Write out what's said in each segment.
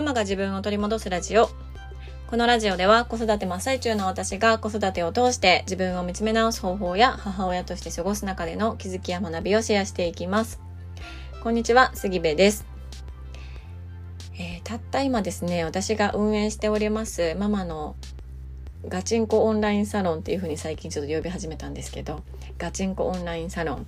ママが自分を取り戻すラジオ。このラジオでは子育て真っ最中の私が子育てを通して自分を見つめ直す方法や母親として過ごす中での気づきや学びをシェアしていきます。こんにちは、杉部です。えー、たった今ですね、私が運営しておりますママのガチンコオンラインサロンっていう風に最近ちょっと呼び始めたんですけど、ガチンコオンラインサロン、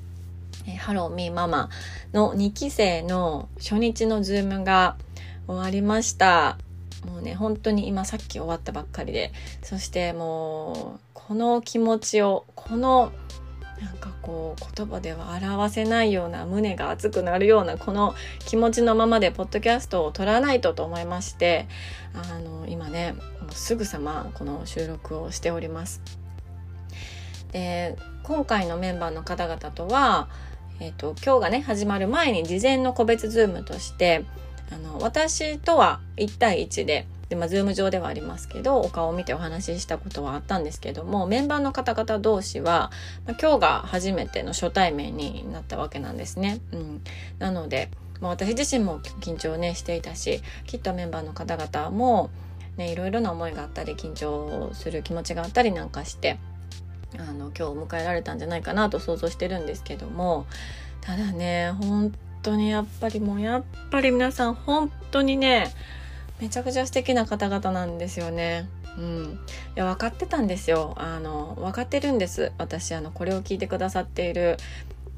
えー、ハローミーママの2期生の初日のズームが終わりました。もうね、本当に今さっき終わったばっかりで、そしてもう、この気持ちを、このなんかこう言葉では表せないような胸が熱くなるようなこの気持ちのままでポッドキャストを撮らないとと思いましてあの今ねもうすぐさまこの収録をしております。で今回のメンバーの方々とは、えーと、今日がね始まる前に事前の個別 Zoom としてあの私とは1対1でで、まあ、 Zoom 上ではありますけど、お顔を見てお話ししたことはあったんですけども、メンバーの方々同士は、まあ、今日が初めての初対面になったわけなんですね。うん。なので、まあ、私自身も緊張ね、していたし、きっとメンバーの方々も、ね、いろいろな思いがあったり、緊張する気持ちがあったりなんかして、あの、今日を迎えられたんじゃないかなと想像してるんですけども、ただね、本当にやっぱりもうやっぱり皆さん本当にね、めちゃくちゃ素敵な方々なんですよね。うん、いや分かってたんですよ。あの分かってるんです。私あのこれを聞いてくださっている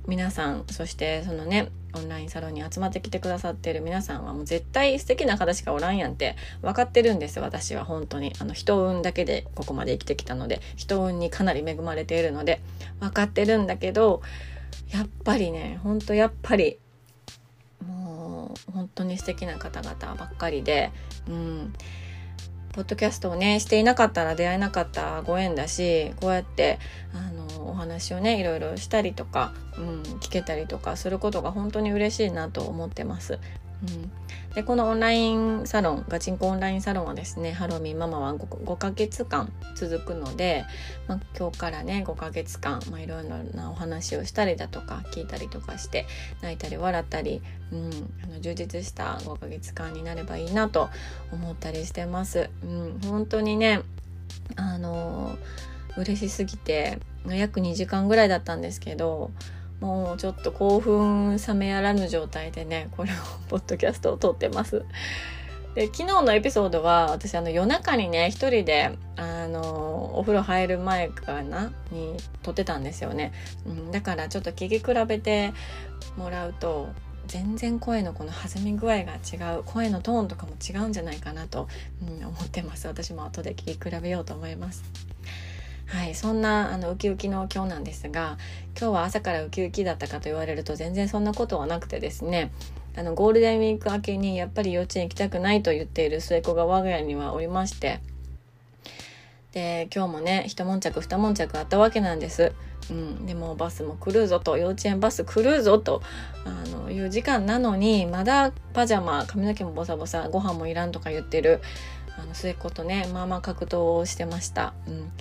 皆さんそしてそのねオンラインサロンに集まってきてくださっている皆さんはもう絶対素敵な方しかおらんやんって分かってるんです私は本当に。あの人運だけでここまで生きてきたので人運にかなり恵まれているので分かってるんだけどやっぱりねほんとやっぱり本当に素敵な方々ばっかりで、うん、ポッドキャストをねしていなかったら出会えなかったご縁だしこうやってあのお話をねいろいろしたりとか、うん、聞けたりとかすることが本当に嬉しいなと思ってます。うん、でこのオンラインサロンガチンコオンラインサロンはですねハロミーママは 5, 5ヶ月間続くので、まあ、今日からね5ヶ月間、まあ、いろいろなお話をしたりだとか聞いたりとかして泣いたり笑ったり、うん、あの充実した5ヶ月間になればいいなと思ったりしてます。うん、本当にねあの嬉しすぎて約2時間ぐらいだったんですけどもうちょっと興奮冷めやらぬ状態でねこれをポッドキャストを撮ってます。で昨日のエピソードは私あの夜中にね一人であのお風呂入る前かなに撮ってたんですよね、うん、だからちょっと聞き比べてもらうと全然声のこの弾み具合が違う声のトーンとかも違うんじゃないかなと、うん、思ってます。私も後で聞き比べようと思います。はい、そんなあのウキウキの今日なんですが今日は朝からウキウキだったかと言われると全然そんなことはなくてですねあのゴールデンウィーク明けにやっぱり幼稚園行きたくないと言っている末っ子が我が家にはおりましてで今日もね一悶着二悶着あったわけなんです。うん、でもバスも来るぞと幼稚園バス来るぞとあのいう時間なのにまだパジャマ髪の毛もボサボサご飯もいらんとか言ってるあの末っ子とねまあまあ格闘をしてました。うん、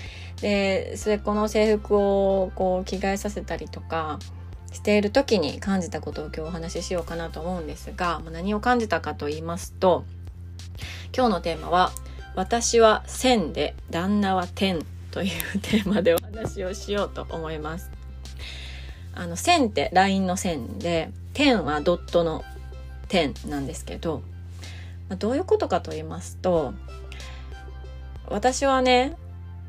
で末っ子の制服をこう着替えさせたりとかしている時に感じたことを今日お話ししようかなと思うんですが何を感じたかと言いますと今日のテーマは「私は線で旦那は天」というテーマでお話をしようと思います。あの線って LINE の線で点はドットの点なんですけどま、どういうことかと言いますと私はね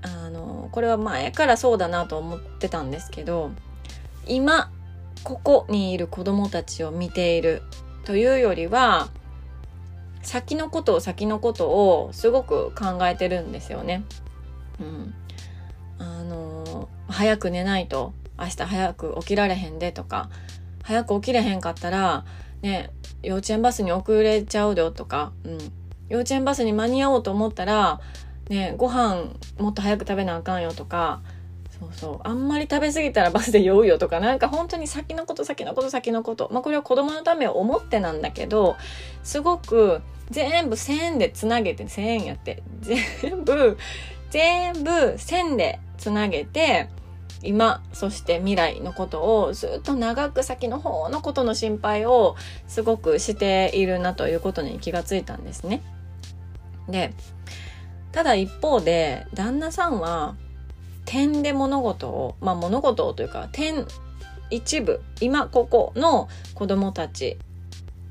あのこれは前からそうだなと思ってたんですけど今ここにいる子供たちを見ているというよりは先のことを先のことをすごく考えてるんですよね。うん、あの早く寝ないと明日早く起きられへんでとか早く起きれへんかったらね幼稚園バスに遅れちゃうよとか、うん、幼稚園バスに間に合おうと思ったら、ね、ご飯もっと早く食べなあかんよとか、そうそう。あんまり食べ過ぎたらバスで酔うよとか、なんか本当に先のこと先のこと先のこと。まあこれは子供のためを思ってなんだけど、すごく全部線でつなげて、線やって、全部、全部線でつなげて、今そして未来のことをずっと長く先の方のことの心配をすごくしているなということに気がついたんですね。でただ一方で旦那さんは点で物事をまあ物事をというか点一部今ここの子供たち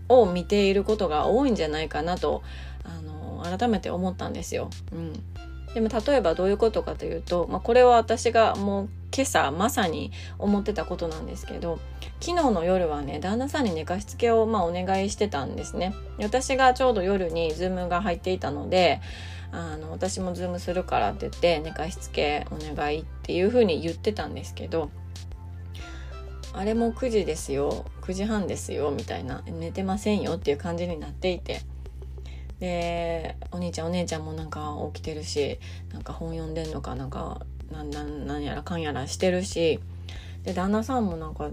を見ていることが多いんじゃないかなとあの改めて思ったんですよ。うん、でも例えばどういうことかというと、まあ、これは私がもう今朝まさに思ってたことなんですけど昨日の夜はね旦那さんに寝かしつけをまあお願いしてたんですね。私がちょうど夜にズームが入っていたのであの私もズームするからって言って寝かしつけお願いっていうふうに言ってたんですけどあれも9時ですよ9時半ですよみたいな寝てませんよっていう感じになっていて。でお兄ちゃんお姉ちゃんもなんか起きてるしなんか本読んでんのかなんかなんなんなんやらかんやらしてるしで旦那さんもなんか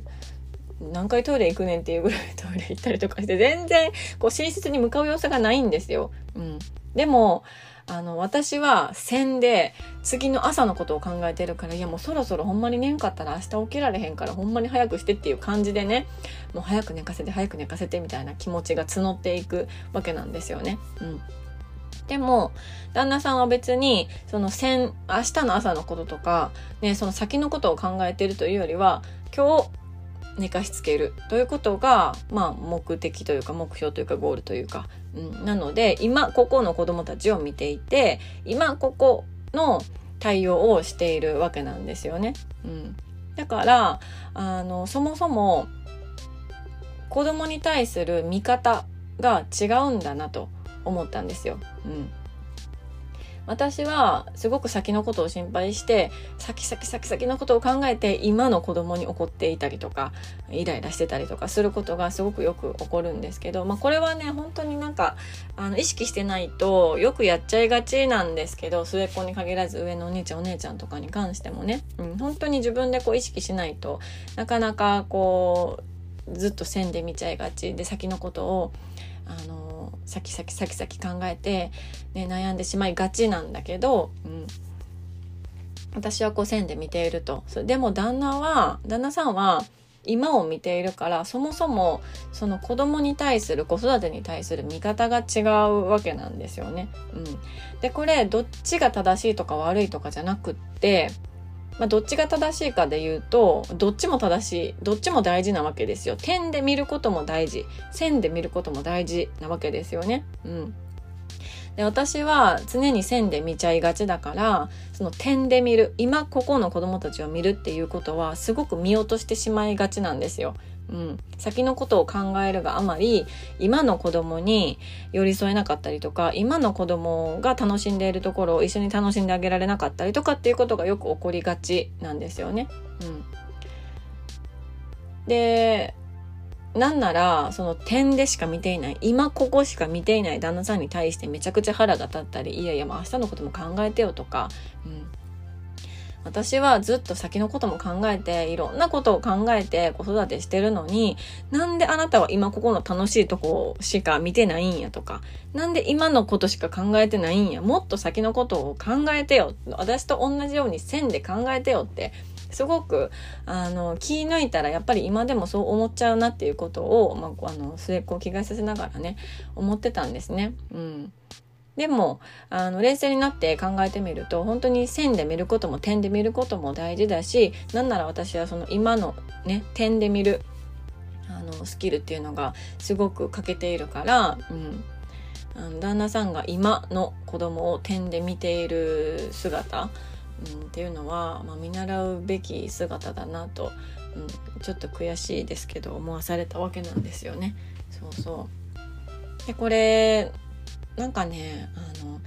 何回トイレ行くねんっていうぐらいトイレ行ったりとかして全然こう寝室に向かう様子がないんですよ。うん、でもあの私は線で次の朝のことを考えてるからいやもうそろそろほんまに寝んかったら明日起きられへんからほんまに早くしてっていう感じでねもう早く寝かせて早く寝かせてみたいな気持ちが募っていくわけなんですよね。うんでも旦那さんは別にその先明日の朝のこととか、ね、その先のことを考えてるというよりは今日寝かしつけるということが、まあ、目的というか目標というかゴールというか、うん、なので今ここの子供たちを見ていて今ここの対応をしているわけなんですよね。うん、だからあのそもそも子供に対する見方が違うんだなと。思ったんですよ。うん。私はすごく先のことを心配して先先先先のことを考えて今の子供に怒っていたりとかイライラしてたりとかすることがすごくよく起こるんですけど、まあ、これはね本当になんかあの意識してないとよくやっちゃいがちなんですけど末っ子に限らず上のお兄ちゃんお姉ちゃんとかに関してもね、うん、本当に自分でこう意識しないとなかなかこうずっと線で見ちゃいがちで先のことをあの先々先々考えて、ね、悩んでしまいがちなんだけど、うん、私はこう線で見ていると。でも旦那は旦那さんは今を見ているからそもそもその子供に対する子育てに対する見方が違うわけなんですよね。うん、でこれどっちが正しいとか悪いとかじゃなくってまあ、どっちが正しいかで言うと、どっちも正しい、どっちも大事なわけですよ。点で見ることも大事、線で見ることも大事なわけですよね。うん。で私は常に線で見ちゃいがちだからその点で見る今ここの子供たちを見るっていうことはすごく見落としてしまいがちなんですよ。うん、先のことを考えるがあまり今の子供に寄り添えなかったりとか今の子供が楽しんでいるところを一緒に楽しんであげられなかったりとかっていうことがよく起こりがちなんですよね。うん、でなんならその点でしか見ていない今ここしか見ていない旦那さんに対してめちゃくちゃ腹が立ったりいやいやもう明日のことも考えてよとか、うん、私はずっと先のことも考えていろんなことを考えて子育てしてるのになんであなたは今ここの楽しいとこしか見てないんやとかなんで今のことしか考えてないんやもっと先のことを考えてよ私と同じように線で考えてよってすごくあの気抜いたらやっぱり今でもそう思っちゃうなっていうことを、まあ、あの末っ子を着替えさせながらね思ってたんですね。うんでもあの冷静になって考えてみると本当に線で見ることも点で見ることも大事だしなんなら私はその今のね点で見るあのスキルっていうのがすごく欠けているから、うん、あの旦那さんが今の子供を点で見ている姿、うん、っていうのは、まあ、見習うべき姿だなと、うん、ちょっと悔しいですけど思わされたわけなんですよね。そうそう。でこれなんかねあの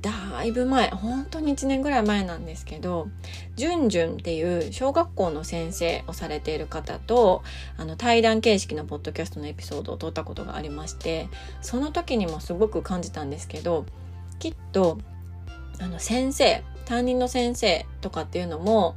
だいぶ前本当に1年ぐらい前なんですけどじゅんじゅんっていう小学校の先生をされている方とあの対談形式のポッドキャストのエピソードを撮ったことがありましてその時にもすごく感じたんですけどきっとあの先生担任の先生とかっていうのも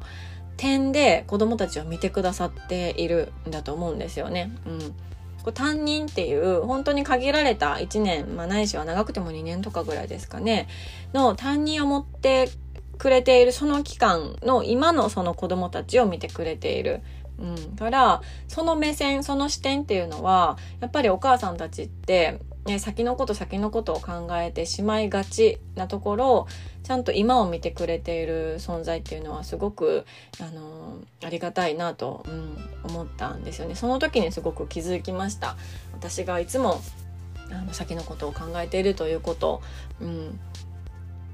点で子供たちを見てくださっているんだと思うんですよね。うんこう担任っていう本当に限られた1年、まあ、ないしは長くても2年とかぐらいですかねの担任を持ってくれているその期間の今のその子供たちを見てくれている。うん、からその目線その視点っていうのはやっぱりお母さんたちってね、先のこと先のことを考えてしまいがちなところちゃんと今を見てくれている存在っていうのはすごくあのありがたいなと、うん、思ったんですよね。その時にすごく気づきました。私がいつもあの先のことを考えているということ、うん、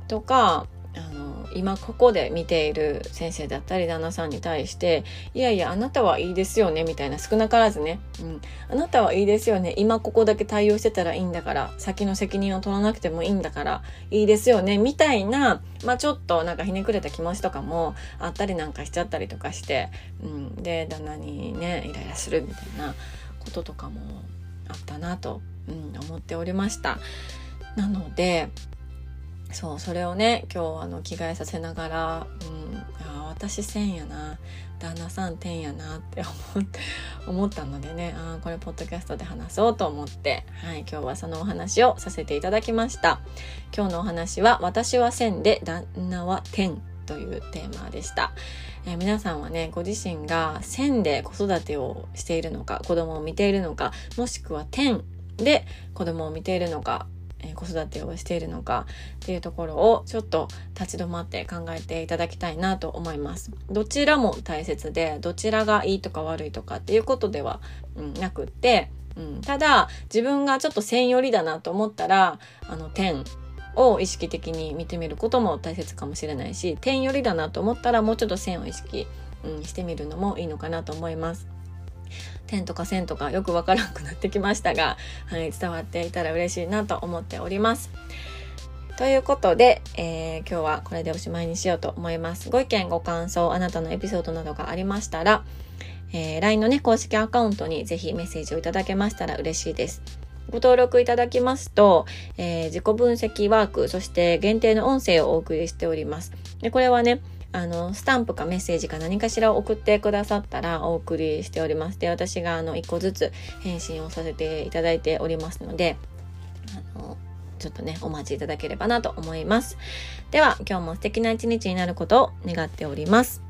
とかあの今ここで見ている先生だったり旦那さんに対して「いやいやあなたはいいですよね」みたいな少なからずね「うん、あなたはいいですよね。今ここだけ対応してたらいいんだから先の責任を取らなくてもいいんだからいいですよね」みたいな、まあ、ちょっとなんかひねくれた気持ちとかもあったりなんかしちゃったりとかして、うん、で旦那にねイライラするみたいなこととかもあったなと、うん、思っておりました。なのでそうそれをね今日あの着替えさせながら、うん、あ私1000やな。旦那さん10やなって思っ たのでねあこれポッドキャストで話そうと思って、はい、今日はそのお話をさせていただきました。今日のお話は「私は1000で旦那は10」というテーマでした、えー、皆さんはねご自身が千で子育てをしているのか子供を見ているのかもしくは10で子供を見ているのかえ子育てをしているのかっていうところをちょっと立ち止まって考えていただきたいなと思います。どちらも大切でどちらがいいとか悪いとかっていうことでは、うん、なくって、うん、ただ自分がちょっと線寄りだなと思ったらあの点を意識的に見てみることも大切かもしれないし点寄りだなと思ったらもうちょっと線を意識、うん、してみるのもいいのかなと思います。点とか線とかよくわからなくなってきましたが、はい、伝わっていたら嬉しいなと思っております。ということで、えー、今日はこれでおしまいにしようと思います。ご意見、ご感想、あなたのエピソードなどがありましたら、えー、LINE のね、公式アカウントにぜひメッセージをいただけましたら嬉しいです。ご登録いただきますと、えー、自己分析ワーク、そして限定の音声をお送りしております。でこれはね、あの、スタンプかメッセージか何かしらを送ってくださったらお送りしております。で、私があの、一個ずつ返信をさせていただいておりますので、あの、ちょっとね、お待ちいただければなと思います。では、今日も素敵な一日になることを願っております。